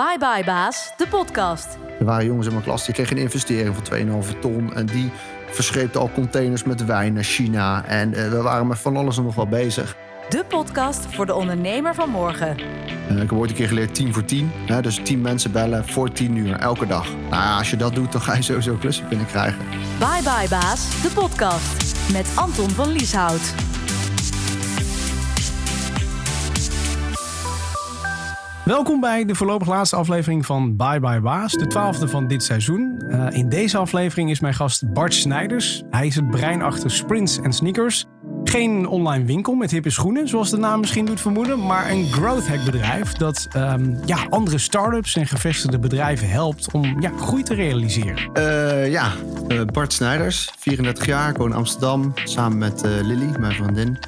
Bye Bye Baas, de podcast. Er waren jongens in mijn klas die kregen een investering van 2,5 ton. En die verscheepten al containers met wijn naar China. En eh, we waren met van alles en nog wel bezig. De podcast voor de ondernemer van morgen. Ik heb ooit een keer geleerd 10 voor 10. Hè, dus 10 mensen bellen voor 10 uur, elke dag. Nou ja, als je dat doet, dan ga je sowieso klussen binnenkrijgen. Bye Bye Baas, de podcast. Met Anton van Lieshout. Welkom bij de voorlopig laatste aflevering van Bye Bye Baas, de twaalfde van dit seizoen. Eh, in deze aflevering is mijn gast Bart Snijders. Hij is het brein achter Sprints en Sneakers. Geen online winkel met hippe schoenen, zoals de naam misschien doet vermoeden, maar een growth hack bedrijf dat ehm, ja, andere start-ups en gevestigde bedrijven helpt om ja, groei te realiseren. Uh, ja, uh, Bart Snijders, 34 jaar, ik woon in Amsterdam, samen met uh, Lily, mijn vriendin.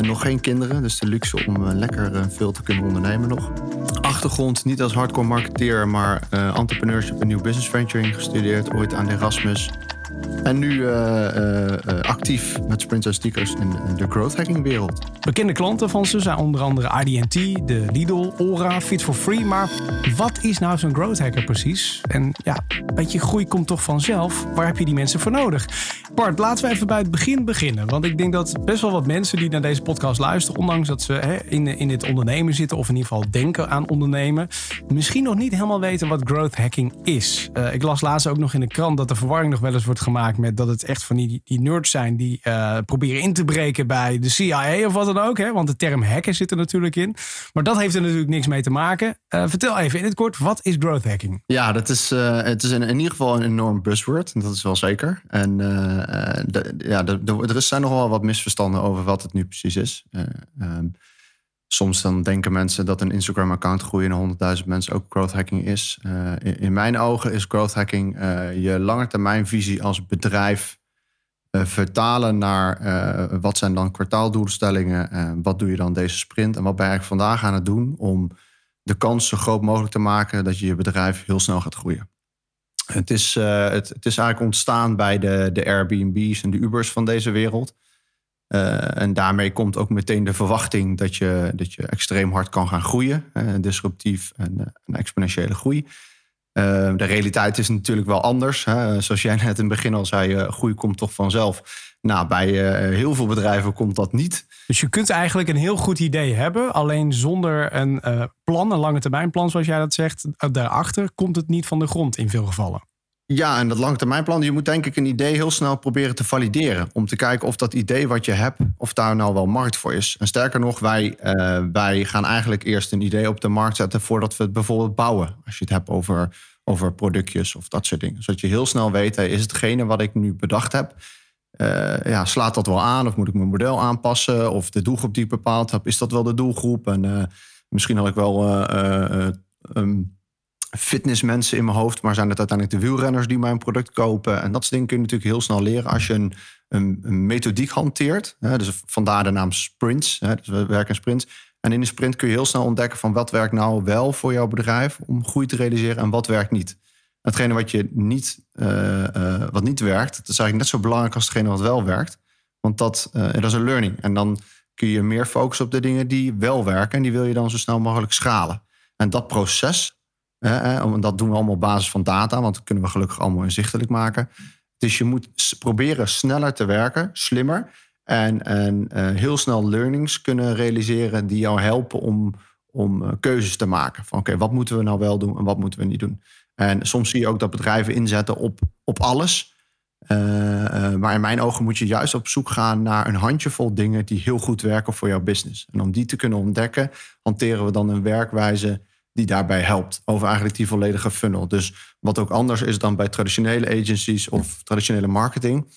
nog geen kinderen, dus de luxe om lekker veel te kunnen ondernemen nog. Achtergrond niet als hardcore marketeer, maar entrepreneurship en new business venturing gestudeerd, ooit aan Erasmus. En nu uh, uh, actief met sprints en stickers in, in, de growth hacking wereld. Bekende klanten van ze zijn onder andere AD&T, de Lidl, Ora, Fit for Free. Maar wat is nou zo'n growth hacker precies? En ja, een beetje groei komt toch vanzelf. Waar heb je die mensen voor nodig? Bart, laten we even bij het begin beginnen. Want ik denk dat best wel wat mensen die naar deze podcast luisteren... ondanks dat ze hè, in, in het ondernemen zitten... of in ieder geval denken aan ondernemen... misschien nog niet helemaal weten wat growth hacking is. Ik las laatst ook nog in de krant dat de verwarring nog wel eens wordt gemaakt... met dat het echt van die, die nerds zijn die uh, proberen in te breken bij de CIA of wat dan ook. Hè? Want de term hacken zit er natuurlijk in. Maar dat heeft er natuurlijk niks mee te maken. Uh, vertel even in het kort, wat is growth hacking? Ja, dat is, het is in, in, ieder geval een enorm buzzword. Dat is wel zeker. En ja, de, er zijn nog wel wat misverstanden over wat het nu precies is. Um, soms dan denken mensen dat een Instagram-account groeien naar 100.000 mensen ook growth hacking is. Uh, in, mijn ogen is growth hacking uh, je langetermijnvisie als bedrijf uh, vertalen naar wat zijn dan kwartaaldoelstellingen, wat doe je dan deze sprint en wat ben je eigenlijk vandaag aan het doen om de kans zo groot mogelijk te maken dat je je bedrijf heel snel gaat groeien. Het is, het, is eigenlijk ontstaan bij de, de Airbnb's en de Ubers van deze wereld. Uh, en daarmee komt ook meteen de verwachting dat je, dat je extreem hard kan gaan groeien. Uh, disruptief en een exponentiële groei. de realiteit is natuurlijk wel anders. Hè. Zoals jij net in het begin al zei, groei komt toch vanzelf. Nou, bij heel veel bedrijven komt dat niet. Dus je kunt eigenlijk een heel goed idee hebben. Alleen zonder een plan, een lange termijn plan zoals jij dat zegt, daarachter komt het niet van de grond in veel gevallen. Ja, en dat langetermijnplan, je moet denk ik een idee heel snel proberen te valideren. Om te kijken of dat idee wat je hebt, of daar nou wel markt voor is. En sterker nog, wij, uh, wij gaan eigenlijk eerst een idee op de markt zetten voordat we het bijvoorbeeld bouwen. Als je het hebt over, over productjes of dat soort dingen. Zodat je heel snel weet, hey, is hetgene wat ik nu bedacht heb, uh, ja, slaat dat wel aan? Of moet ik mijn model aanpassen? Of de doelgroep die ik bepaald heb, is dat wel de doelgroep? En uh, misschien had ik wel... Um, fitnessmensen in mijn hoofd, maar zijn het uiteindelijk de wielrenners die mijn product kopen? En dat soort dingen kun je natuurlijk heel snel leren als je een, een, een methodiek hanteert. Hè, dus vandaar de naam sprints. Hè, dus we werken in sprints. En in een sprint kun je heel snel ontdekken van wat werkt nou wel voor jouw bedrijf om groei te realiseren en wat werkt niet. Hetgene wat, je niet, uh, uh, wat niet werkt, dat is eigenlijk net zo belangrijk als hetgene wat wel werkt. Want dat, uh, dat is een learning. En dan kun je meer focussen op de dingen die wel werken. En die wil je dan zo snel mogelijk schalen. En dat proces, eh, dat doen we allemaal op basis van data, want dat kunnen we gelukkig allemaal inzichtelijk maken. Dus je moet proberen sneller te werken, slimmer. En, en uh, heel snel learnings kunnen realiseren die jou helpen om, om uh, keuzes te maken. Van oké, wat moeten we nou wel doen en wat moeten we niet doen. En soms zie je ook dat bedrijven inzetten op, op alles. Uh, maar in mijn ogen moet je juist op zoek gaan naar een handjevol dingen die heel goed werken voor jouw business. En om die te kunnen ontdekken, hanteren we dan een werkwijze die daarbij helpt. Over eigenlijk die volledige funnel. Dus wat ook anders is dan bij traditionele agencies of traditionele marketing,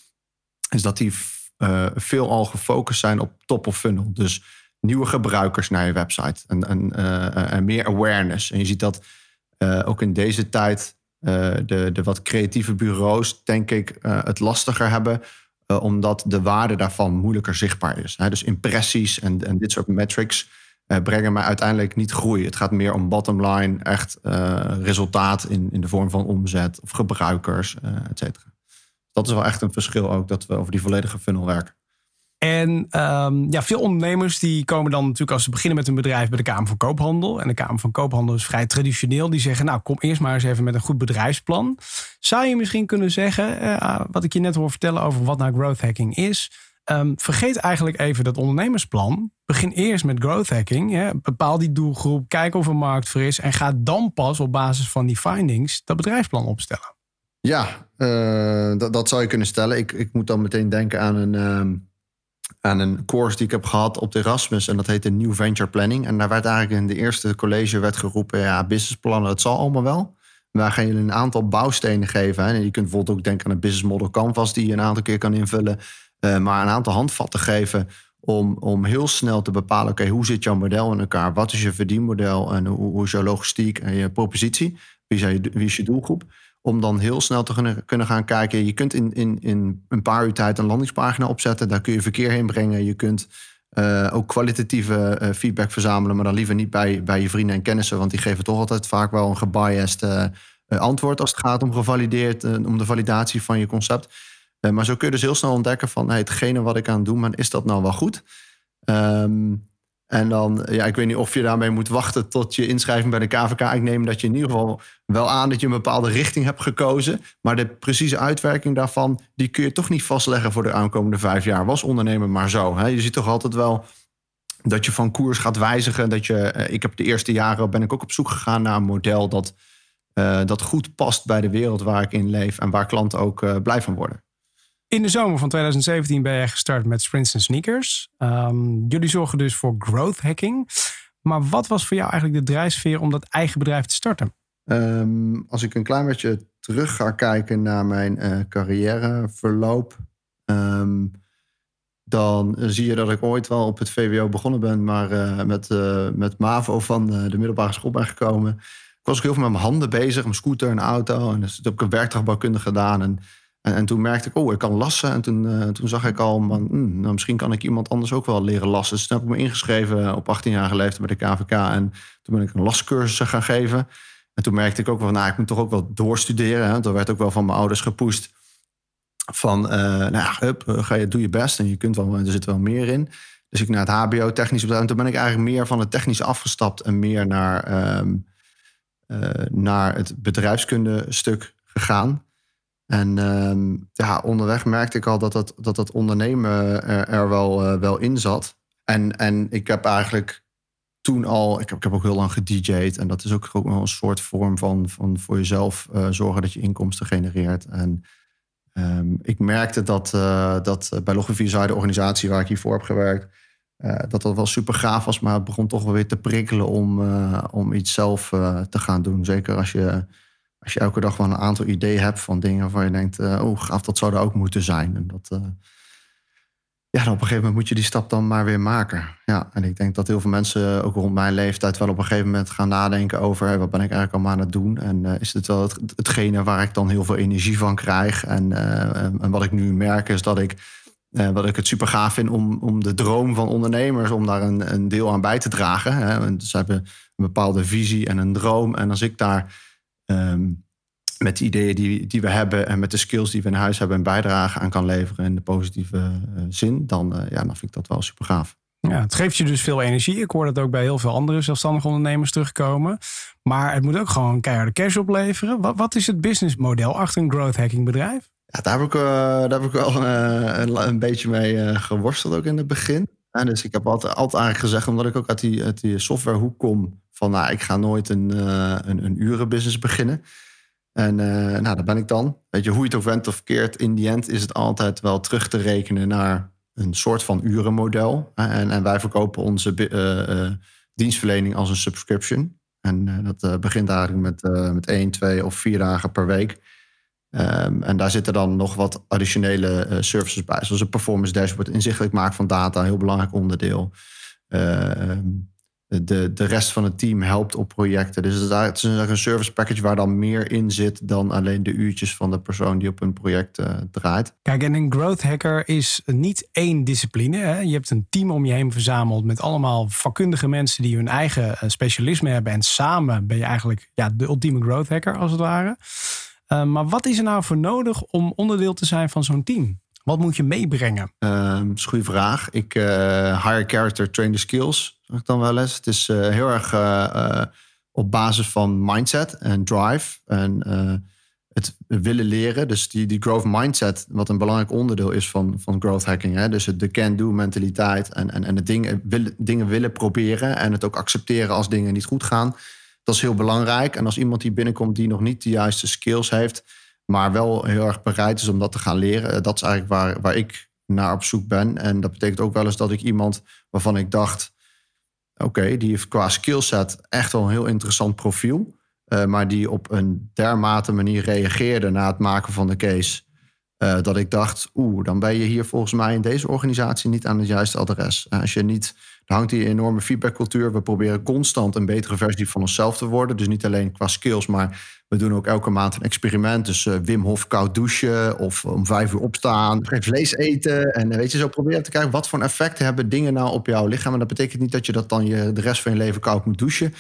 is dat die uh, veel al gefocust zijn op top of funnel. Dus nieuwe gebruikers naar je website en, en, en meer awareness. En je ziet dat uh, ook in deze tijd de, de wat creatieve bureaus, denk ik, het lastiger hebben. omdat de waarde daarvan moeilijker zichtbaar is. Dus impressies en, en dit soort metrics uh, brengen mij uiteindelijk niet groei. Het gaat meer om bottom line, echt uh, resultaat in, in de vorm van omzet of gebruikers, uh, et cetera. Dat is wel echt een verschil ook, dat we over die volledige funnel werken. En um, ja, veel ondernemers die komen dan natuurlijk als ze beginnen met een bedrijf bij de Kamer van Koophandel. En de Kamer van Koophandel is vrij traditioneel. Die zeggen, nou kom eerst maar eens even met een goed bedrijfsplan. Zou je misschien kunnen zeggen, uh, wat ik je net hoor vertellen over wat nou growth hacking is. Um, vergeet eigenlijk even dat ondernemersplan. Begin eerst met growth hacking. Bepaal die doelgroep, kijk of er markt voor is. En ga dan pas op basis van die findings dat bedrijfsplan opstellen. Ja, uh, dat, zou je kunnen stellen. Ik, ik moet dan meteen denken aan een, um, aan een course die ik heb gehad op de Erasmus. En dat heette New Venture Planning. En daar werd eigenlijk in de eerste college werd geroepen... ja, businessplannen, dat zal allemaal wel. Wij gaan jullie een aantal bouwstenen geven. Hè. En je kunt bijvoorbeeld ook denken aan een business model canvas... die je een aantal keer kan invullen. Uh, maar een aantal handvatten geven om, om heel snel te bepalen... oké, hoe zit jouw model in elkaar? Wat is je verdienmodel? En hoe, hoe is jouw logistiek en je propositie? Wie wie is je doelgroep? om dan heel snel te kunnen gaan kijken. Je kunt in, in, in een paar uur tijd een landingspagina opzetten. Daar kun je verkeer heen brengen. Je kunt uh, ook kwalitatieve uh, feedback verzamelen, maar dan liever niet bij, bij je vrienden en kennissen, want die geven toch altijd vaak wel een gebiased antwoord als het gaat om gevalideerd, om de validatie van je concept. Maar zo kun je dus heel snel ontdekken van hetgene wat ik aan het doen ben, is dat nou wel goed? Um, en dan, ja, ik weet niet of je daarmee moet wachten tot je inschrijving bij de KVK. Ik neem dat je in ieder geval wel aan dat je een bepaalde richting hebt gekozen. Maar de precieze uitwerking daarvan, die kun je toch niet vastleggen voor de aankomende vijf jaar. Was ondernemer maar zo. Hè? Je ziet toch altijd wel dat je van koers gaat wijzigen. Dat je, eh, ik heb de eerste jaren ben ik ook op zoek gegaan naar een model dat, uh, dat goed past bij de wereld waar ik in leef en waar klanten ook blij van worden. In de zomer van 2017 ben je gestart met Sprints en Sneakers. Um, jullie zorgen dus voor growth hacking. Maar wat was voor jou eigenlijk de drijfveer om dat eigen bedrijf te starten? Um, als ik een klein beetje terug ga kijken naar mijn uh, carrièreverloop, um, dan zie je dat ik ooit wel op het VWO begonnen ben, maar uh, met, met MAVO van de middelbare school ben gekomen. Ik was ook heel veel met mijn handen bezig, mijn scooter en auto. En dus heb ik een werktuigbouwkunde gedaan. En en, en, toen merkte ik, oh, ik kan lassen. En toen, uh, toen zag ik al, man, hmm, nou, misschien kan ik iemand anders ook wel leren lassen. Dus toen heb ik me ingeschreven op 18-jarige leeftijd bij de KVK. En toen ben ik een lascursus gaan geven. En toen merkte ik ook wel, nou, ik moet toch ook wel doorstuderen. Hè. Er werd ook wel van mijn ouders gepoest. Van, uh, nou ja, hup, eh, ga je, doe je best. En je kunt wel, er zit wel meer in. Dus ik naar het HBO technisch bedrijf. En toen ben ik eigenlijk meer van het technisch afgestapt. En meer naar, uh, naar het bedrijfskunde stuk gegaan. En uh, ja, onderweg merkte ik al dat dat, dat, dat ondernemen er, er wel, uh, wel in zat. En, en ik heb eigenlijk toen al, ik heb, ik heb ook heel lang gedj'd. En dat is ook, ook wel een soort vorm van, van voor jezelf uh, zorgen dat je inkomsten genereert. En um, ik merkte dat, dat bij Logivisa, de organisatie waar ik hiervoor heb gewerkt, dat dat wel super gaaf was. Maar het begon toch wel weer te prikkelen om, om iets zelf te gaan doen. Zeker als je als je elke dag wel een aantal ideeën hebt van dingen waarvan je denkt, uh, oh gaaf, dat zou er ook moeten zijn. En dat, uh, ja, op een gegeven moment moet je die stap dan maar weer maken. Ja, en ik denk dat heel veel mensen, ook rond mijn leeftijd, wel op een gegeven moment gaan nadenken over wat ben ik eigenlijk allemaal aan het doen. En uh, is het wel het, hetgene waar ik dan heel veel energie van krijg. En, en wat ik nu merk is dat ik, wat ik het super gaaf vind om, om de droom van ondernemers, om daar een, een deel aan bij te dragen. Hè. Ze hebben een bepaalde visie en een droom. En als ik daar um, met de ideeën die, die we hebben en met de skills die we in huis hebben en bijdrage aan kan leveren in de positieve uh, zin, dan, uh, ja, dan vind ik dat wel super gaaf. Ja, het geeft je dus veel energie. Ik hoor dat ook bij heel veel andere zelfstandige ondernemers terugkomen. Maar het moet ook gewoon keiharde cash opleveren. Wat, wat is het businessmodel achter een growth hacking bedrijf? Ja, daar heb ik, uh, daar heb ik wel een, een, beetje mee geworsteld ook in het begin. Dus ik heb altijd, altijd eigenlijk gezegd, omdat ik ook uit die, uit die softwarehoek kom, van nou, ik ga nooit een, uh, een, een urenbusiness beginnen. En uh, nou, daar ben ik dan. Weet je, hoe je het ook went of keert, in die end is het altijd wel terug te rekenen naar een soort van urenmodel. En, en wij verkopen onze uh, dienstverlening als een subscription. En dat begint eigenlijk met, met één, twee of vier dagen per week. Um, en daar zitten dan nog wat additionele services bij. Zoals een performance dashboard, inzichtelijk maken van data, een heel belangrijk onderdeel. Uh, de, de rest van het team helpt op projecten. Dus het is een service package waar dan meer in zit dan alleen de uurtjes van de persoon die op een project uh, draait. Kijk, en een growth hacker is niet één discipline. Hè? Je hebt een team om je heen verzameld met allemaal vakkundige mensen die hun eigen eh, specialisme hebben. En samen ben je eigenlijk ja, de ultieme growth hacker als het ware. Uh, maar wat is er nou voor nodig om onderdeel te zijn van zo'n team? Wat moet je meebrengen? Um, dat is een goede vraag. Ik uh, hire character, train the skills, zeg ik dan wel eens. Het is uh, heel erg uh, op basis van mindset en drive en het willen leren. Dus die, die growth mindset, wat een belangrijk onderdeel is van, van growth hacking. Hè? Dus het, de can-do mentaliteit en, en, en het dingen, dingen willen proberen en het ook accepteren als dingen niet goed gaan. Dat is heel belangrijk. En als iemand die binnenkomt die nog niet de juiste skills heeft, maar wel heel erg bereid is om dat te gaan leren, eh, dat is eigenlijk waar, waar ik naar op zoek ben. En dat betekent ook wel eens dat ik iemand waarvan ik dacht, oké, die heeft qua skillset echt wel een heel interessant profiel. Uh, maar die op een dermate manier reageerde na het maken van de case. Uh, dat ik dacht, oeh, dan ben je hier volgens mij in deze organisatie niet aan het juiste adres. Als je niet er hangt die enorme feedbackcultuur. We proberen constant een betere versie van onszelf te worden. Dus niet alleen qua skills, maar we doen ook elke maand een experiment. Dus uh, Wim Hof koud douchen of om vijf uur opstaan. Geen vlees eten. En weet je, zo proberen te kijken wat voor effecten hebben dingen nou op jouw lichaam. En dat betekent niet dat je dat dan je, de rest van je leven koud moet douchen.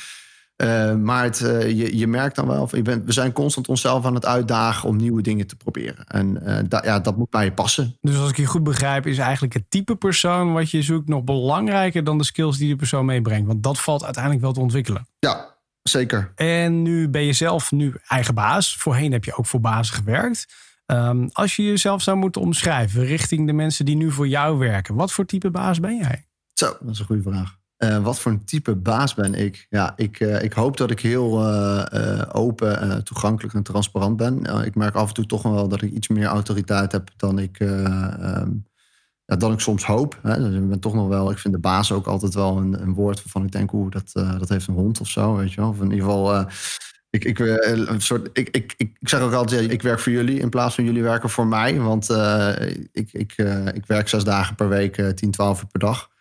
Uh, maar het, uh, je, je merkt dan wel, je bent, we zijn constant onszelf aan het uitdagen om nieuwe dingen te proberen. En uh, da, ja, dat moet bij je passen. Dus als ik je goed begrijp, is eigenlijk het type persoon wat je zoekt nog belangrijker dan de skills die de persoon meebrengt. Want dat valt uiteindelijk wel te ontwikkelen. Ja, zeker. En nu ben je zelf nu eigen baas. Voorheen heb je ook voor bazen gewerkt. Um, als je jezelf zou moeten omschrijven richting de mensen die nu voor jou werken, wat voor type baas ben jij? Zo, dat is een goede vraag. Uh, wat voor een type baas ben ik? Ja, ik, uh, ik hoop dat ik heel uh, open, toegankelijk en transparant ben. ik merk af en toe toch wel dat ik iets meer autoriteit heb dan ik, ja, dan ik soms hoop. Hè. Dus ik ben toch nog wel, ik vind de baas ook altijd wel een, een woord waarvan ik denk, oeh, dat, dat heeft een hond of zo, weet je wel. Of in ieder geval, ik, ik, een soort, ik, ik, ik, ik zeg ook altijd, ik werk voor jullie in plaats van jullie werken voor mij. Want ik, ik, ik werk zes dagen per week, 10, 12 uur per dag.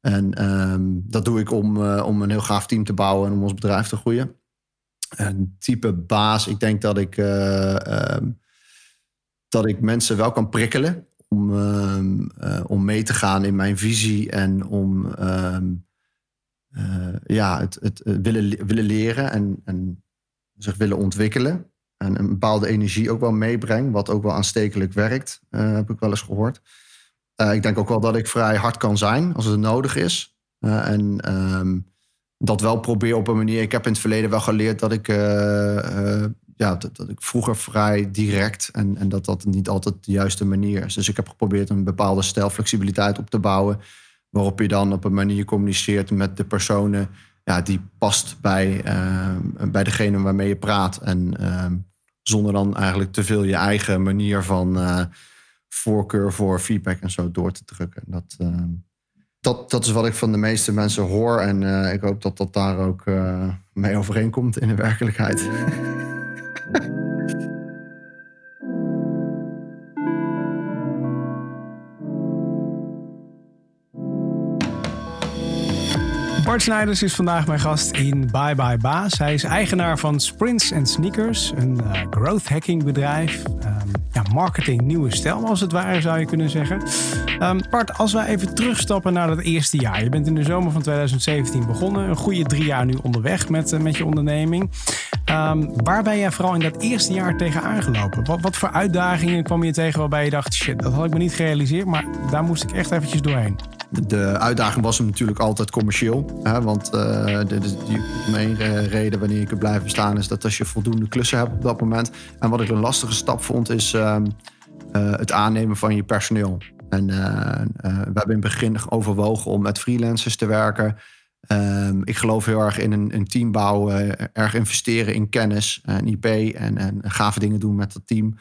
En um, dat doe ik om, uh, om een heel gaaf team te bouwen en om ons bedrijf te groeien. Een type baas, ik denk dat ik, uh, um, dat ik mensen wel kan prikkelen om, um, uh, om mee te gaan in mijn visie en om ja, het, het willen, willen leren en, en zich willen ontwikkelen. En een bepaalde energie ook wel meebreng, wat ook wel aanstekelijk werkt, heb ik wel eens gehoord. Uh, ik denk ook wel dat ik vrij hard kan zijn als het nodig is. Uh, en um, dat wel probeer op een manier. Ik heb in het verleden wel geleerd dat ik, uh, ja, dat, dat, ik vroeger vrij direct en, en dat dat niet altijd de juiste manier is. Dus ik heb geprobeerd een bepaalde stijl flexibiliteit op te bouwen. Waarop je dan op een manier communiceert met de personen ja, die past bij, bij degene waarmee je praat. En ehm, zonder dan eigenlijk te veel je eigen manier van voorkeur voor feedback en zo door te drukken. Dat, uh, dat, dat is wat ik van de meeste mensen hoor. En uh, ik hoop dat dat daar ook uh, mee overeenkomt in de werkelijkheid. Bart Snijders is vandaag mijn gast in Bye Bye Baas. Hij is eigenaar van Sprints and Sneakers, een uh, growth hacking bedrijf. Marketing nieuwe stijl als het ware zou je kunnen zeggen. Um, Bart, als wij even terugstappen naar dat eerste jaar. Je bent in de zomer van 2017 begonnen. Een goede drie jaar nu onderweg met, uh, met je onderneming. Um, waar ben jij vooral in dat eerste jaar tegen aangelopen? Wat, wat voor uitdagingen kwam je tegen waarbij je dacht... shit, dat had ik me niet gerealiseerd, maar daar moest ik echt eventjes doorheen? De uitdaging was hem natuurlijk altijd commercieel. Hè, want uh, de, de, main reden wanneer je kunt blijven bestaan is dat als je voldoende klussen hebt op dat moment. En wat ik een lastige stap vond is uh, uh, het aannemen van je personeel. En we hebben in het begin overwogen om met freelancers te werken. Um, ik geloof heel erg in een, een team bouwen, erg investeren in kennis en IP en, en gave dingen doen met het team.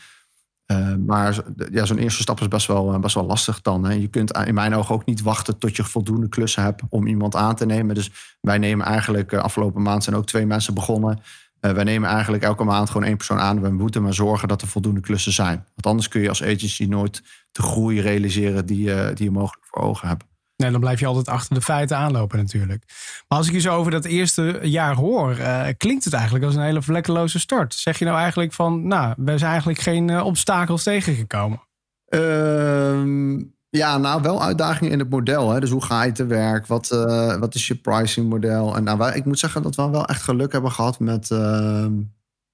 Uh, maar ja, zo'n eerste stap is best wel, best wel lastig dan. Hè. Je kunt in mijn ogen ook niet wachten tot je voldoende klussen hebt om iemand aan te nemen. Dus wij nemen eigenlijk, afgelopen maand zijn ook twee mensen begonnen. Wij nemen eigenlijk elke maand gewoon één persoon aan. We moeten maar zorgen dat er voldoende klussen zijn. Want anders kun je als agency nooit de groei realiseren die, uh, die je mogelijk voor ogen hebt. Nee, dan blijf je altijd achter de feiten aanlopen natuurlijk. Maar als ik je zo over dat eerste jaar hoor, uh, klinkt het eigenlijk als een hele vlekkeloze start. Zeg je nou eigenlijk van, nou, we zijn eigenlijk geen uh, obstakels tegengekomen? Uh, ja, nou, wel uitdagingen in het model. Hè? Dus hoe ga je te werk? Wat, uh, wat is je pricing model? En nou, ik moet zeggen dat we wel echt geluk hebben gehad met, ehm,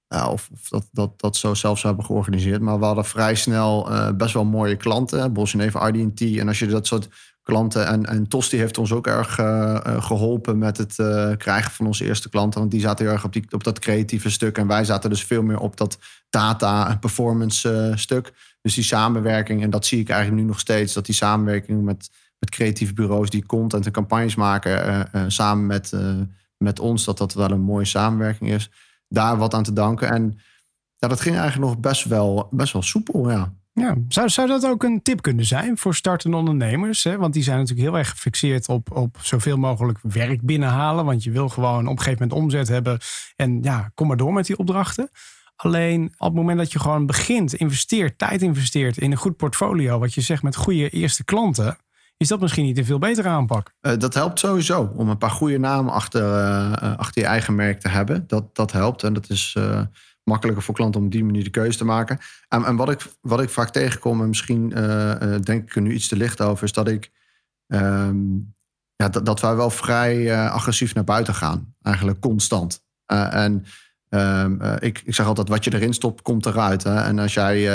of, of dat, dat, dat zo zelfs hebben georganiseerd. Maar we hadden vrij snel best wel mooie klanten. Bos even RD&T. En als je dat soort klanten. En, en Tosti heeft ons ook erg geholpen met het krijgen van onze eerste klanten. Want die zaten heel erg op, die, op dat creatieve stuk. En wij zaten dus veel meer op dat data- en performance stuk. Dus die samenwerking, en dat zie ik eigenlijk nu nog steeds, dat die samenwerking met, met creatieve bureaus die content en campagnes maken, samen met, met ons, dat dat wel een mooie samenwerking is. Daar wat aan te danken. En ja, dat ging eigenlijk nog best wel, best wel soepel, ja. Ja, zou, zou dat ook een tip kunnen zijn voor startende ondernemers? Hè? Want die zijn natuurlijk heel erg gefixeerd op, op zoveel mogelijk werk binnenhalen. Want je wil gewoon op een gegeven moment omzet hebben. En ja, kom maar door met die opdrachten. Alleen op het moment dat je gewoon begint, investeert, tijd investeert in een goed portfolio, wat je zegt met goede eerste klanten, is dat misschien niet een veel betere aanpak? Uh, dat helpt sowieso om een paar goede namen achter, uh, achter je eigen merk te hebben. Dat, dat helpt en dat is makkelijker voor klanten om die manier de keuze te maken. En, en wat, ik, wat ik vaak tegenkom, en misschien denk ik er nu iets te licht over, is dat ik. Um, ja, dat, dat wij wel vrij agressief naar buiten gaan. Eigenlijk constant. en uh, ik, ik zeg altijd, wat je erin stopt, komt eruit. Hè? En als jij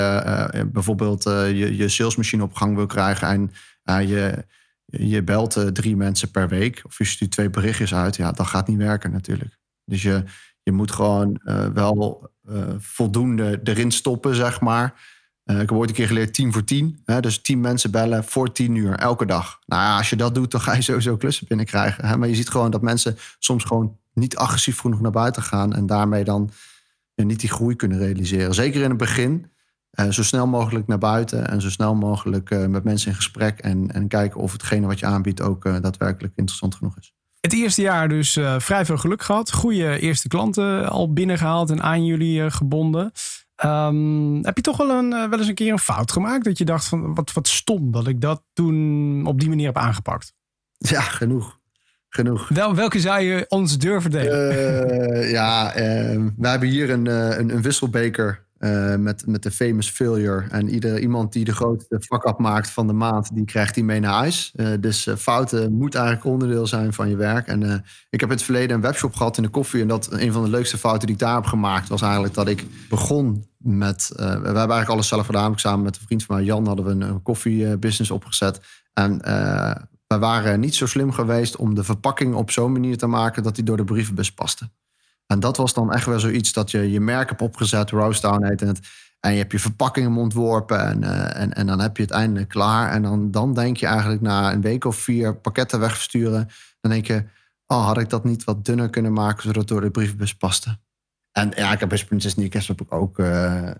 bijvoorbeeld je, je salesmachine op gang wil krijgen en je, je belt drie mensen per week, of je stuurt twee berichtjes uit, ja, dat gaat niet werken natuurlijk. Dus je, je moet gewoon wel voldoende erin stoppen, zeg maar. ik heb ooit een keer geleerd 10 voor 10. Hè? Dus 10 mensen bellen voor 10 uur, elke dag. Nou ja, als je dat doet, dan ga je sowieso klussen binnenkrijgen. Hè? Maar je ziet gewoon dat mensen soms gewoon niet agressief genoeg naar buiten gaan en daarmee dan niet die groei kunnen realiseren. Zeker in het begin. Zo snel mogelijk naar buiten en zo snel mogelijk met mensen in gesprek en, en kijken of hetgene wat je aanbiedt ook daadwerkelijk interessant genoeg is. Het eerste jaar dus vrij veel geluk gehad. Goede eerste klanten al binnengehaald en aan jullie gebonden. Um, heb je toch wel, een, wel eens een keer een fout gemaakt? Dat je dacht van wat, wat stom dat ik dat toen op die manier heb aangepakt? Ja, genoeg genoeg. Wel, welke zou je ons durven delen? Uh, ja, uh, we hebben hier een, uh, een, een wisselbeker met, met de famous failure. En ieder, iemand die de grootste fuck-up maakt van de maand, die krijgt die mee naar huis. dus fouten moet eigenlijk onderdeel zijn van je werk. En ik heb in het verleden een webshop gehad in de koffie. En dat een van de leukste fouten die ik daar heb gemaakt, was eigenlijk dat ik begon met... we hebben eigenlijk alles zelf gedaan. Samen met een vriend van mij, Jan, hadden we een, een koffiebusiness opgezet. En we waren niet zo slim geweest om de verpakking op zo'n manier te maken dat die door de brievenbus paste. En dat was dan echt wel zoiets dat je je merk hebt opgezet, Roastdown heet het. En je hebt je verpakkingen ontworpen en, uh, en, en dan heb je het eindelijk klaar. En dan, dan denk je eigenlijk na een week of vier pakketten wegversturen. Dan denk je, oh, had ik dat niet wat dunner kunnen maken zodat het door de brievenbus paste. En ja, ik heb bij Princess Sneakers heb ik ook uh,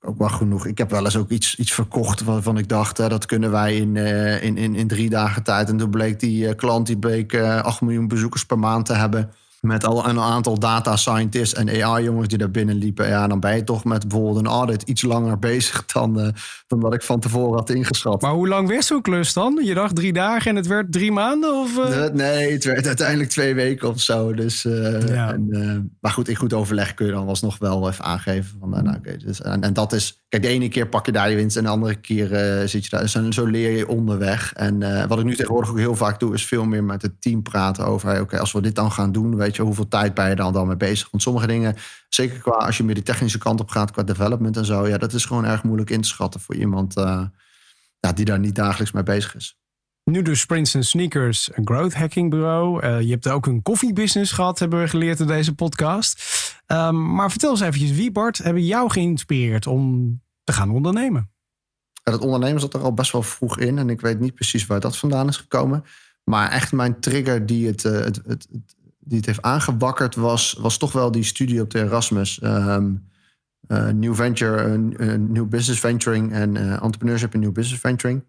ook wel genoeg. Ik heb wel eens ook iets, iets verkocht waarvan ik dacht, dat kunnen wij in, uh, in, in, in drie dagen tijd. En toen bleek die klant die bleek uh, 8 miljoen bezoekers per maand te hebben. Met al een aantal data scientists en AI-jongens die daar binnen liepen. Ja, dan ben je toch met bijvoorbeeld een audit iets langer bezig dan, uh, dan wat ik van tevoren had ingeschat. Maar hoe lang werd zo'n klus dan? Je dacht drie dagen en het werd drie maanden? Of, uh... Nee, het werd uiteindelijk twee weken of zo. Dus, uh, ja. en, maar goed, in goed overleg kun je dan alsnog wel even aangeven. Van, nou, okay, dus, en, en, dat is, kijk, de ene keer pak je daar je winst en de andere keer zit je daar. Dus zo leer je onderweg. En wat ik nu tegenwoordig ook heel vaak doe, is veel meer met het team praten over, oké, okay, als we dit dan gaan doen, weet weet je, hoeveel tijd ben je dan, dan mee bezig? Want sommige dingen, zeker qua als je meer die technische kant op gaat, qua development en zo, ja, dat is gewoon erg moeilijk in te schatten voor iemand uh, ja, die daar niet dagelijks mee bezig is. Nu dus Prince Sneakers, een growth hacking bureau. Uh, je hebt ook een koffiebusiness gehad, hebben we geleerd in deze podcast. Um, maar vertel eens eventjes, wie Bart hebben jou geïnspireerd om te gaan ondernemen? Ja, dat ondernemen zat er al best wel vroeg in en ik weet niet precies waar dat vandaan is gekomen. Maar echt mijn trigger die het, uh, het, het, die het heeft aangewakkerd was, was toch wel die studie op de Erasmus. Um, new venture, uh, new business venturing en entrepreneurship en new business venturing.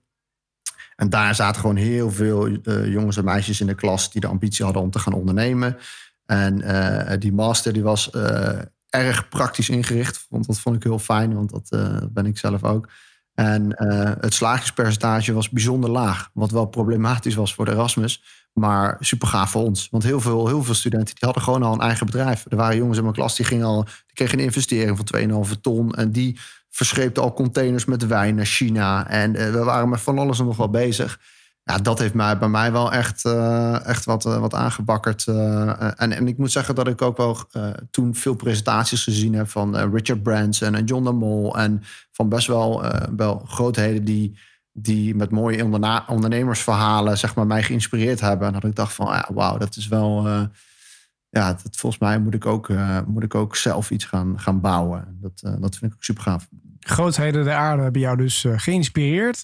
En daar zaten gewoon heel veel jongens en meisjes in de klas die de ambitie hadden om te gaan ondernemen. En die master die was erg praktisch ingericht. Want dat vond ik heel fijn, want dat ben ik zelf ook. En het slagingspercentage was bijzonder laag. Wat wel problematisch was voor de Erasmus. Maar super gaaf voor ons. Want heel veel, heel veel studenten die hadden gewoon al een eigen bedrijf. Er waren jongens in mijn klas die, gingen al, die kregen een investering van 2,5 ton. En die verscheepten al containers met wijn naar China. En uh, we waren met van alles en nog wel bezig. ja, dat heeft mij, bij mij wel echt, uh, echt wat, uh, wat aangebakkerd. En, en ik moet zeggen dat ik ook wel toen veel presentaties gezien heb van Richard Branson en John de Mol. En van best wel, wel grootheden die, die met mooie ondernemersverhalen zeg maar, mij geïnspireerd hebben. En dat ik dacht van, ja, wauw, dat is wel... ja, dat, volgens mij moet ik ook, moet ik ook zelf iets gaan, gaan bouwen. Dat, dat vind ik ook super gaaf. Grootheden der aarde hebben jou dus geïnspireerd.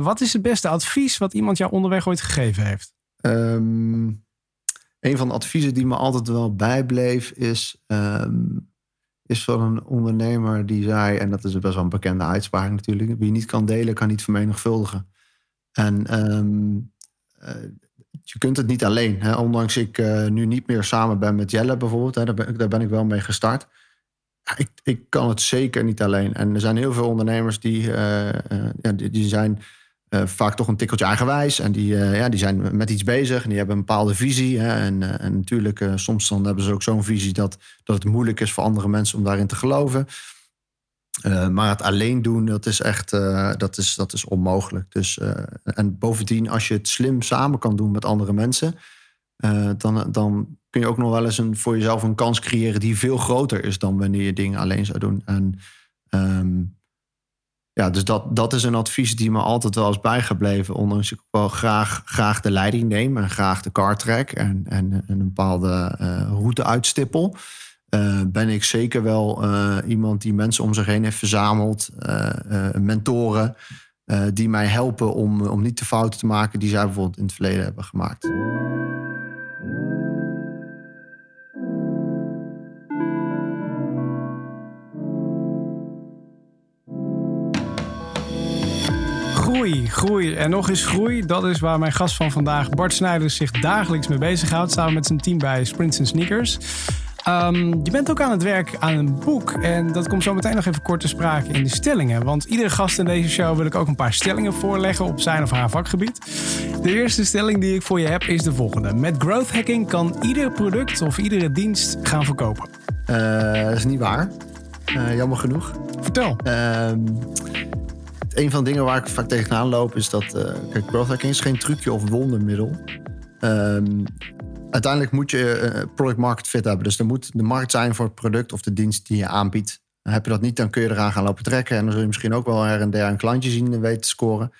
Wat is het beste advies wat iemand jou onderweg ooit gegeven heeft? Um, een van de adviezen die me altijd wel bijbleef is, um, is van een ondernemer die zei, en dat is best wel een bekende uitspraak natuurlijk, wie niet kan delen, kan niet vermenigvuldigen. En um, uh, je kunt het niet alleen. Hè? Ondanks ik uh, nu niet meer samen ben met Jelle bijvoorbeeld, hè? Daar, ben, daar ben ik wel mee gestart ik, ik kan het zeker niet alleen. En er zijn heel veel ondernemers die, ja, die, die, zijn vaak toch een tikkeltje eigenwijs. En die, ja, die zijn met iets bezig en die hebben een bepaalde visie. Hè. En, en natuurlijk, soms dan hebben ze ook zo'n visie dat, dat het moeilijk is voor andere mensen om daarin te geloven. maar het alleen doen, dat is echt dat is, dat is onmogelijk. Dus, en bovendien, als je het slim samen kan doen met andere mensen, dan, dan kun je ook nog wel eens een, voor jezelf een kans creëren die veel groter is dan wanneer je dingen alleen zou doen. En um, ja, dus dat, dat is een advies die me altijd wel is bijgebleven. Ondanks ik wel graag, graag de leiding neem en graag de car track en, en, en een bepaalde uh, route uitstippel. Uh, ben ik zeker wel uh, iemand die mensen om zich heen heeft verzameld, mentoren, die mij helpen om, om niet de fouten te maken die zij bijvoorbeeld in het verleden hebben gemaakt. Groei, groei en nog eens groei. Dat is waar mijn gast van vandaag, Bart Snijders, zich dagelijks mee bezighoudt. Samen met zijn team bij Sprints Sneakers. Um, je bent ook aan het werk aan een boek. En dat komt zo meteen nog even kort te sprake in de stellingen. Want iedere gast in deze show wil ik ook een paar stellingen voorleggen op zijn of haar vakgebied. De eerste stelling die ik voor je heb is de volgende. Met growth hacking kan ieder product of iedere dienst gaan verkopen. Uh, dat is niet waar. Uh, jammer genoeg. Vertel. Uh, een van de dingen waar ik vaak tegenaan loop is dat. Uh, kijk, growth hacking is geen trucje of wondermiddel. Um, uiteindelijk moet je uh, product market fit hebben. Dus er moet de markt zijn voor het product of de dienst die je aanbiedt. Heb je dat niet, dan kun je eraan gaan lopen trekken. En dan zul je misschien ook wel her en der een klantje zien en weten te scoren.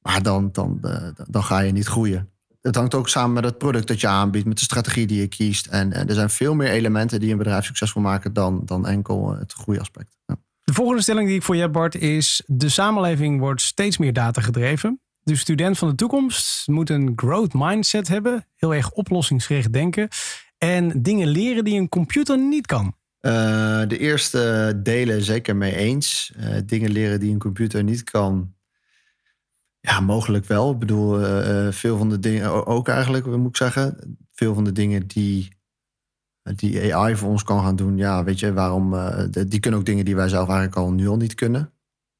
Maar dan, dan, dan ga je niet groeien. Het hangt ook samen met het product dat je aanbiedt, met de strategie die je kiest. En, en er zijn veel meer elementen die een bedrijf succesvol maken dan, dan enkel het groeiaspect. Ja. De volgende stelling die ik voor je heb, Bart, is: de samenleving wordt steeds meer data gedreven. De student van de toekomst moet een growth mindset hebben, heel erg oplossingsgericht denken en dingen leren die een computer niet kan. Uh, de eerste delen zeker mee eens. Uh, dingen leren die een computer niet kan. Ja, mogelijk wel. Ik bedoel, uh, veel van de dingen ook eigenlijk, moet ik zeggen. Veel van de dingen die die AI voor ons kan gaan doen. Ja, weet je, waarom? Uh, die kunnen ook dingen die wij zelf eigenlijk al nu al niet kunnen.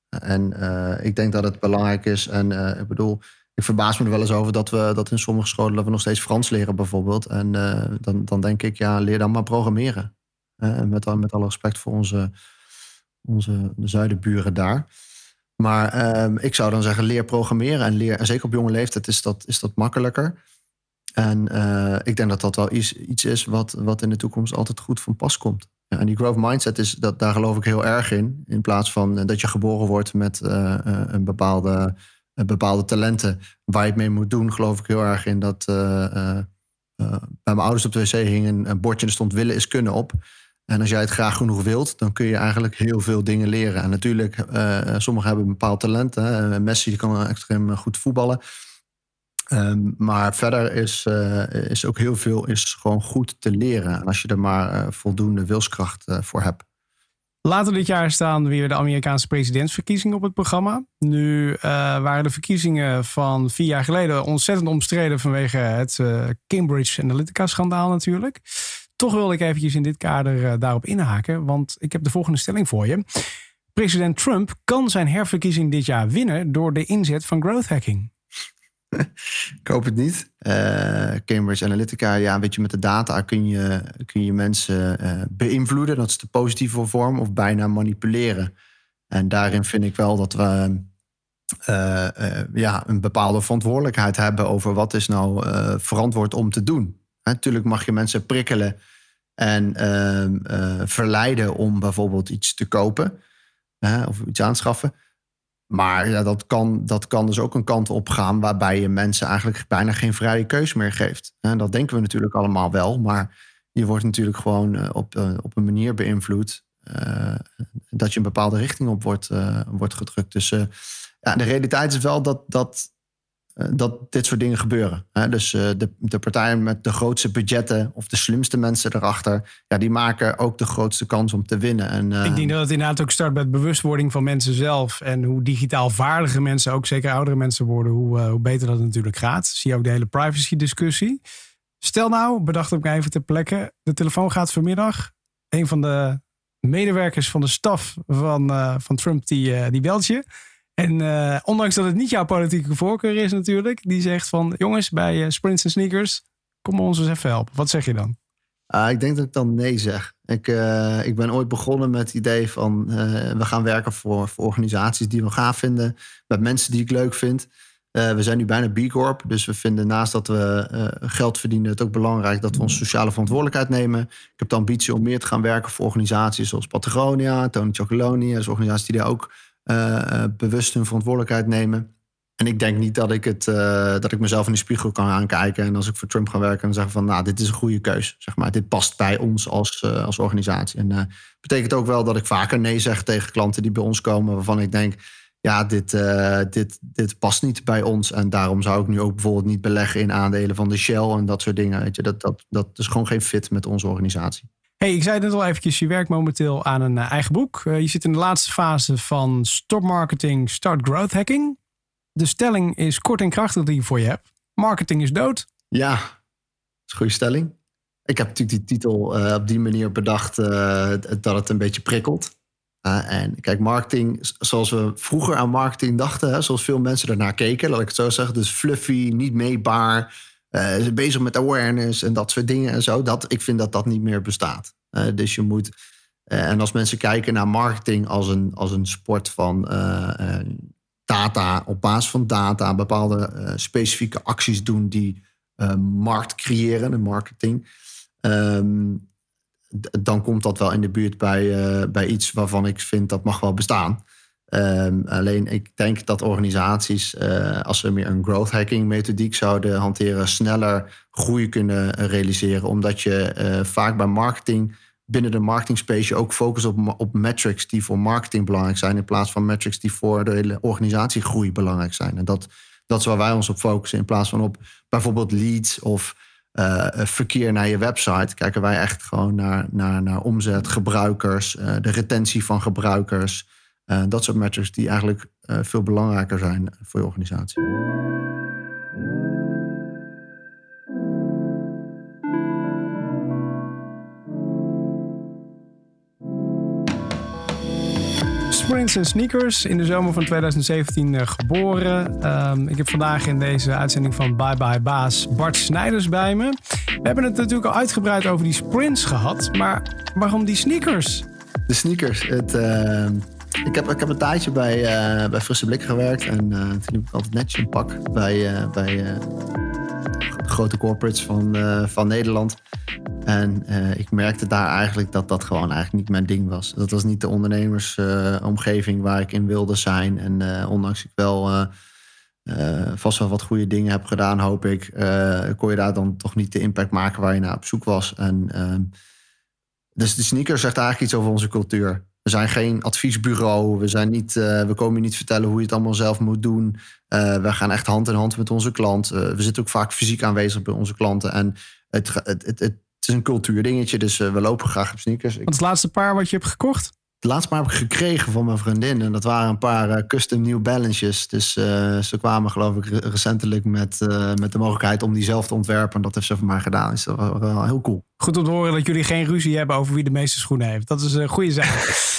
En uh, ik denk dat het belangrijk is. En uh, ik bedoel, ik verbaas me er wel eens over dat we dat in sommige scholen we nog steeds Frans leren bijvoorbeeld. En dan, dan denk ik, ja, leer dan maar programmeren. met, met alle respect voor onze, onze de zuidenburen daar. Maar ehm, ik zou dan zeggen, leer programmeren. En, leer, en zeker op jonge leeftijd is dat, is dat makkelijker. En uh, ik denk dat dat wel iets, iets is wat, wat in de toekomst altijd goed van pas komt. Ja, en die growth mindset, is, dat, daar geloof ik heel erg in. In plaats van dat je geboren wordt met uh, een bepaalde, bepaalde talenten waar je het mee moet doen, geloof ik heel erg in dat bij mijn ouders op de wc hing een, een bordje en er stond willen is kunnen op. En als jij het graag genoeg wilt, dan kun je eigenlijk heel veel dingen leren. En natuurlijk, sommigen hebben een bepaald talent. Hè. Messi kan extreem goed voetballen. Um, maar verder is, uh, is ook heel veel is gewoon goed te leren. En als je er maar uh, voldoende wilskracht uh, voor hebt. Later dit jaar staan weer de Amerikaanse presidentsverkiezingen op het programma. Nu waren de verkiezingen van vier jaar geleden ontzettend omstreden vanwege het Cambridge Analytica-schandaal natuurlijk. Toch wilde ik eventjes in dit kader daarop inhaken, want ik heb de volgende stelling voor je. President Trump kan zijn herverkiezing dit jaar winnen door de inzet van growth hacking. ik hoop het niet. Uh, Cambridge Analytica, ja, weet je, met de data kun je, kun je mensen uh, beïnvloeden. Dat is de positieve vorm, of bijna manipuleren. En daarin vind ik wel dat we ja, een bepaalde verantwoordelijkheid hebben over wat is nou verantwoord om te doen. natuurlijk mag je mensen prikkelen en ehm, verleiden om bijvoorbeeld iets te kopen of iets aanschaffen. Maar ja, dat, kan, dat kan dus ook een kant op gaan waarbij je mensen eigenlijk bijna geen vrije keuze meer geeft. Dat denken we natuurlijk allemaal wel, maar je wordt natuurlijk gewoon eh, op, eh, op een manier beïnvloed uh, dat je een bepaalde richting op wordt, wordt gedrukt. Dus ja, de realiteit is wel dat, dat eh, dat dit soort dingen gebeuren. Dus eh, de, de partijen met de grootste budgetten of de slimste mensen erachter, ja, die maken ook de grootste kans om te winnen. En, Ik denk dat het inderdaad ook start met bewustwording van mensen zelf. En hoe digitaal vaardige mensen, ook zeker oudere mensen worden, hoe, hoe beter dat natuurlijk gaat. Zie je ook de hele privacy discussie. Stel nou, bedacht ik even ter plekke, de telefoon gaat vanmiddag. Een van de medewerkers van de staf van, van Trump, die, die belt je. En uh, ondanks dat het niet jouw politieke voorkeur is natuurlijk, die zegt van jongens, bij uh, Sprints en Sneakers, kom ons eens even helpen. Wat zeg je dan? Uh, ik denk dat ik dan nee zeg. Ik, uh, ik ben ooit begonnen met het idee van we gaan werken voor, voor organisaties die we gaaf vinden, met mensen die ik leuk vind. we zijn nu bijna B Corp, dus we vinden naast dat we geld verdienen het ook belangrijk dat we onze sociale verantwoordelijkheid nemen. Ik heb de ambitie om meer te gaan werken voor organisaties zoals Patagonia, Tony Chocoloni, dus organisaties die daar ook uh, bewust hun verantwoordelijkheid nemen. En ik denk niet dat ik, het, uh, dat ik mezelf in de spiegel kan aankijken. En als ik voor Trump ga werken, dan zeggen van nou, dit is een goede keus. Zeg maar. Dit past bij ons als, als organisatie. En uh, betekent ook wel dat ik vaker nee zeg tegen klanten die bij ons komen, waarvan ik denk, ja, dit, dit, dit past niet bij ons. En daarom zou ik nu ook bijvoorbeeld niet beleggen in aandelen van de Shell en dat soort dingen. Weet je. Dat, dat, dat is gewoon geen fit met onze organisatie. Hey, ik zei net al eventjes, je werkt momenteel aan een uh, eigen boek. Uh, je zit in de laatste fase van Stop Marketing, Start Growth Hacking. De stelling is kort en krachtig die je voor je hebt. Marketing is dood. Ja, dat is een goede stelling. Ik heb natuurlijk die titel uh, op die manier bedacht dat het een beetje prikkelt. en kijk, marketing, zoals we vroeger aan marketing dachten, hè, zoals veel mensen ernaar keken, laat ik het zo zeggen. Dus fluffy, niet meetbaar, uh, bezig met awareness en dat soort dingen en zo. Dat, ik vind dat dat niet meer bestaat. Uh, dus je moet. Uh, en als mensen kijken naar marketing als een, als een sport van data, op basis van data, bepaalde specifieke acties doen die markt creëren, de marketing. Um, dan komt dat wel in de buurt bij, bij iets waarvan ik vind dat mag wel bestaan. Um, alleen ik denk dat organisaties, uh, als ze meer een growth hacking methodiek zouden hanteren, sneller groei kunnen realiseren. Omdat je uh, vaak bij marketing, binnen de marketing space, je ook focust op, op metrics die voor marketing belangrijk zijn, in plaats van metrics die voor de hele organisatiegroei belangrijk zijn. En dat, dat is waar wij ons op focussen, in plaats van op bijvoorbeeld leads of uh, verkeer naar je website. Kijken wij echt gewoon naar, naar, naar omzet, gebruikers, de retentie van gebruikers. Uh, dat soort metrics die eigenlijk uh, veel belangrijker zijn voor je organisatie. Sprints en Sneakers, in de zomer van 2017 uh, geboren. Um, ik heb vandaag in deze uitzending van Bye Bye Baas Bart Snijders bij me. We hebben het natuurlijk al uitgebreid over die sprints gehad, maar waarom die sneakers? De sneakers, het ehm, ik heb, ik heb een tijdje bij, uh, bij Frisse Blik gewerkt. En uh, toen liep ik altijd netjes een pak bij, uh, bij grote corporates van, van Nederland. En ik merkte daar eigenlijk dat dat gewoon eigenlijk niet mijn ding was. Dat was niet de ondernemersomgeving waar ik in wilde zijn. En ondanks ik wel vast wel wat goede dingen heb gedaan, hoop ik, kon je daar dan toch niet de impact maken waar je naar op zoek was. En, ehm, dus de sneaker zegt eigenlijk iets over onze cultuur. We zijn geen adviesbureau. We, zijn niet, uh, we komen je niet vertellen hoe je het allemaal zelf moet doen. Uh, we gaan echt hand in hand met onze klant. Uh, we zitten ook vaak fysiek aanwezig bij onze klanten. En het, het, het, het is een cultuurdingetje, dus we lopen graag op sneakers. Wat is het laatste paar wat je hebt gekocht? Het laatste paar heb ik gekregen van mijn vriendin. En dat waren een paar custom New Balances. Dus ze kwamen geloof ik recentelijk met, met de mogelijkheid om die zelf te ontwerpen. En dat heeft ze voor mij gedaan. Dus dat was wel heel cool. Goed om te horen dat jullie geen ruzie hebben over wie de meeste schoenen heeft. Dat is een goede zaak.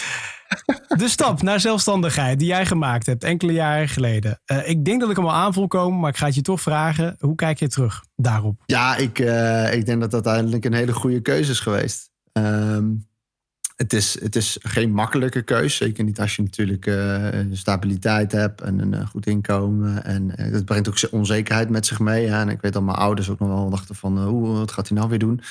De stap naar zelfstandigheid die jij gemaakt hebt enkele jaren geleden. Uh, ik denk dat ik hem al aan voel komen, maar ik ga het je toch vragen. Hoe kijk je terug daarop? Ja, ik, uh, ik denk dat dat uiteindelijk een hele goede keuze is geweest. Um, het is, het is geen makkelijke keus. Zeker niet als je natuurlijk uh, stabiliteit hebt en een goed inkomen. En uh, dat brengt ook onzekerheid met zich mee. En ik weet dat mijn ouders ook nog wel dachten van... hoe, wat gaat hij nou weer doen?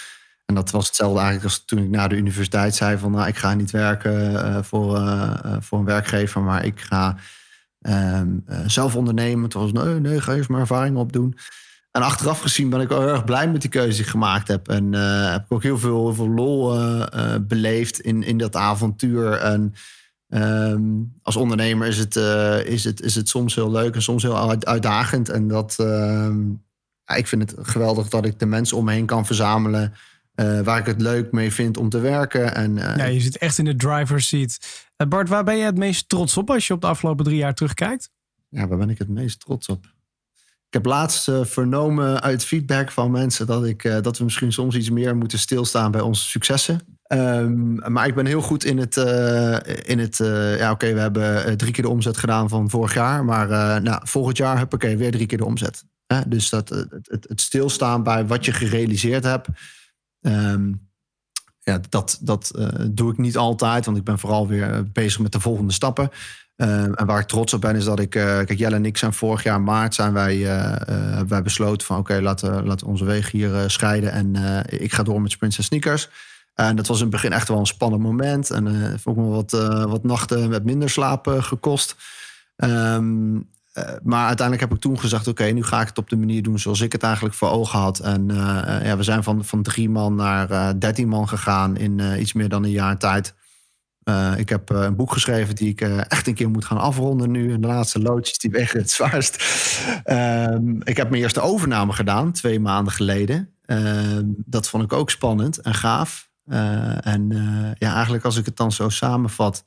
En dat was hetzelfde eigenlijk als toen ik na de universiteit zei van... nou, ik ga niet werken voor, voor een werkgever, maar ik ga ehm, zelf ondernemen. Toen was nee, nee, ga eerst maar ervaring opdoen. En achteraf gezien ben ik wel heel erg blij met die keuze die ik gemaakt heb. En uh, heb ik ook heel veel, heel veel lol uh, uh, beleefd in, in dat avontuur. En um, als ondernemer is het, is, het, is het soms heel leuk en soms heel uitdagend. En dat, ehm, ja, ik vind het geweldig dat ik de mensen om me heen kan verzamelen. waar ik het leuk mee vind om te werken. En, ja, je zit echt in de driver's seat. Bart, waar ben je het meest trots op als je op de afgelopen drie jaar terugkijkt? Ja, waar ben ik het meest trots op? Ik heb laatst uh, vernomen uit feedback van mensen dat, ik, uh, dat we misschien soms iets meer moeten stilstaan bij onze successen. Um, maar ik ben heel goed in het. Uh, in het ja, oké, we hebben drie keer de omzet gedaan van vorig jaar. Maar nou, volgend jaar heb ik weer drie keer de omzet. Dus dat, het, het, stilstaan bij wat je gerealiseerd hebt. Um, ja, dat dat doe ik niet altijd, want ik ben vooral weer bezig met de volgende stappen. Uh, en waar ik trots op ben is dat ik... Uh, kijk, Jelle en ik zijn vorig jaar maart zijn wij, uh, wij besloten van... oké, laten, laten onze wegen hier scheiden. En ik ga door met Sprints en Sneakers. En dat was in het begin echt wel een spannend moment. En uh, heeft ook wel wat, wat nachten met minder slaap gekost. Um, maar uiteindelijk heb ik toen gezegd... oké, nu ga ik het op de manier doen zoals ik het eigenlijk voor ogen had. En ja, we zijn van, van drie man naar dertien man gegaan... in iets meer dan een jaar tijd... Uh, ik heb uh, een boek geschreven die ik uh, echt een keer moet gaan afronden nu. En de laatste loodjes die weg het zwaarst. Ehm, ik heb mijn eerste overname gedaan, twee maanden geleden. Ehm, dat vond ik ook spannend en gaaf. en ja, eigenlijk als ik het dan zo samenvat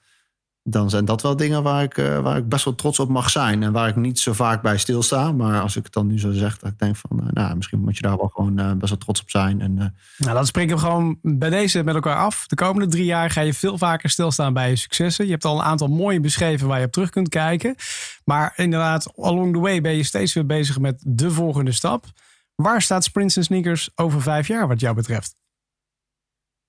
dan zijn dat wel dingen waar ik, uh, waar ik best wel trots op mag zijn. En waar ik niet zo vaak bij stilsta. Maar als ik het dan nu zo zeg, dat ik denk van... Uh, nou, misschien moet je daar wel gewoon uh, best wel trots op zijn. En, nou, dan spreken we gewoon bij deze met elkaar af. De komende drie jaar ga je veel vaker stilstaan bij je successen. Je hebt al een aantal mooie beschreven waar je op terug kunt kijken. Maar inderdaad, along the way ben je steeds weer bezig met de volgende stap. Waar staat Sprints Sneakers over vijf jaar wat jou betreft?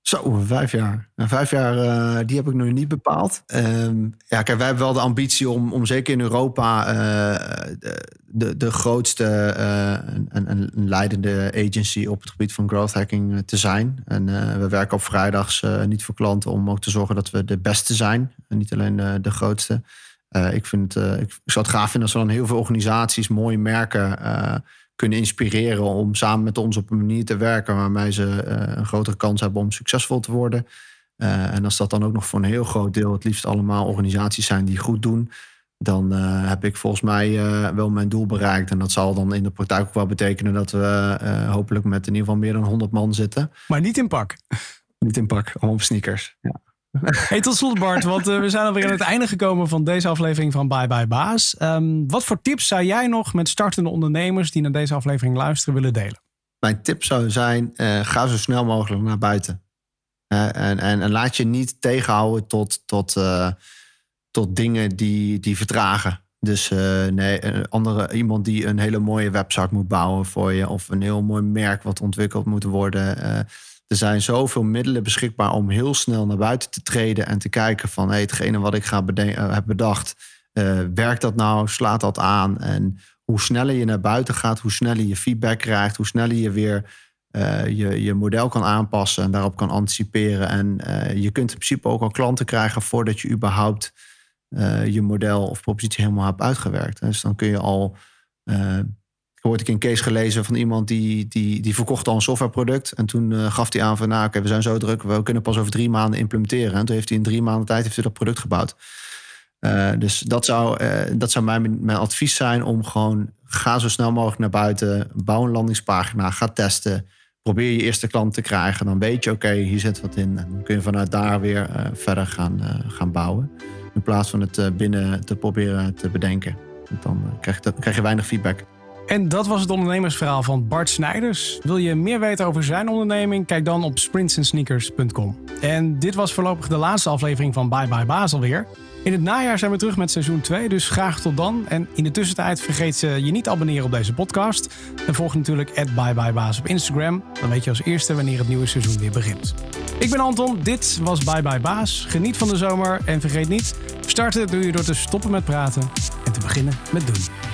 Zo, vijf jaar. En vijf jaar, uh, die heb ik nog niet bepaald. Um, ja, kijk, wij hebben wel de ambitie om, om zeker in Europa uh, de, de grootste en, en, leidende agency op het gebied van growth hacking te zijn. En we werken op vrijdags niet voor klanten om ook te zorgen dat we de beste zijn. En niet alleen de grootste. ik, vind, ik zou het gaaf vinden als we dan heel veel organisaties, mooie merken kunnen inspireren om samen met ons op een manier te werken waarmee ze uh, een grotere kans hebben om succesvol te worden. Uh, en als dat dan ook nog voor een heel groot deel het liefst allemaal organisaties zijn die goed doen, dan uh, heb ik volgens mij wel mijn doel bereikt. En dat zal dan in de praktijk ook wel betekenen dat we hopelijk met in ieder geval meer dan 100 man zitten. Maar niet in pak. Niet in pak, allemaal sneakers. Ja. Hey, tot slot Bart, want uh, we zijn alweer aan het einde gekomen van deze aflevering van Bye Bye Baas. Um, wat voor tips zou jij nog met startende ondernemers die naar deze aflevering luisteren willen delen? Mijn tip zou zijn, uh, ga zo snel mogelijk naar buiten. Uh, en, en, en, laat je niet tegenhouden tot, tot, tot dingen die, die vertragen. Dus nee, een andere, iemand die een hele mooie website moet bouwen voor je... of een heel mooi merk wat ontwikkeld moet worden er zijn zoveel middelen beschikbaar om heel snel naar buiten te treden en te kijken van hey, hetgene wat ik ga uh, heb bedacht, uh, werkt dat nou, slaat dat aan? En hoe sneller je naar buiten gaat, hoe sneller je feedback krijgt, hoe sneller je weer uh, je, je model kan aanpassen en daarop kan anticiperen. En je kunt in principe ook al klanten krijgen voordat je überhaupt je model of propositie helemaal hebt uitgewerkt. Dus dan kun je al hoorde ik een case gelezen van iemand die, die, die verkocht al een softwareproduct. En toen uh, gaf hij aan van, nou oké, we zijn zo druk, we kunnen pas over drie maanden implementeren. En toen heeft hij in drie maanden tijd heeft hij dat product gebouwd. Uh, dus dat zou, uh, dat zou mijn, mijn advies zijn om gewoon, ga zo snel mogelijk naar buiten. Bouw een landingspagina, ga testen. Probeer je eerste klant te krijgen. Dan weet je, oké, hier zit wat in. En dan kun je vanuit daar weer verder gaan, gaan bouwen. In plaats van het binnen te proberen te bedenken. Want dan krijg je, krijg je weinig feedback. En dat was het ondernemersverhaal van Bart Snijders. Wil je meer weten over zijn onderneming? Kijk dan op sprintsensneakers.com. En dit was voorlopig de laatste aflevering van Bye Bye Baas alweer. In het najaar zijn we terug met seizoen 2, dus graag tot dan. En in de tussentijd vergeet je niet te abonneren op deze podcast. En volg natuurlijk @byebyebaas op Instagram. Dan weet je als eerste wanneer het nieuwe seizoen weer begint. Ik ben Anton, dit was Bye Bye Baas. Geniet van de zomer en vergeet niet, starten doe je door te stoppen met praten en te beginnen met doen.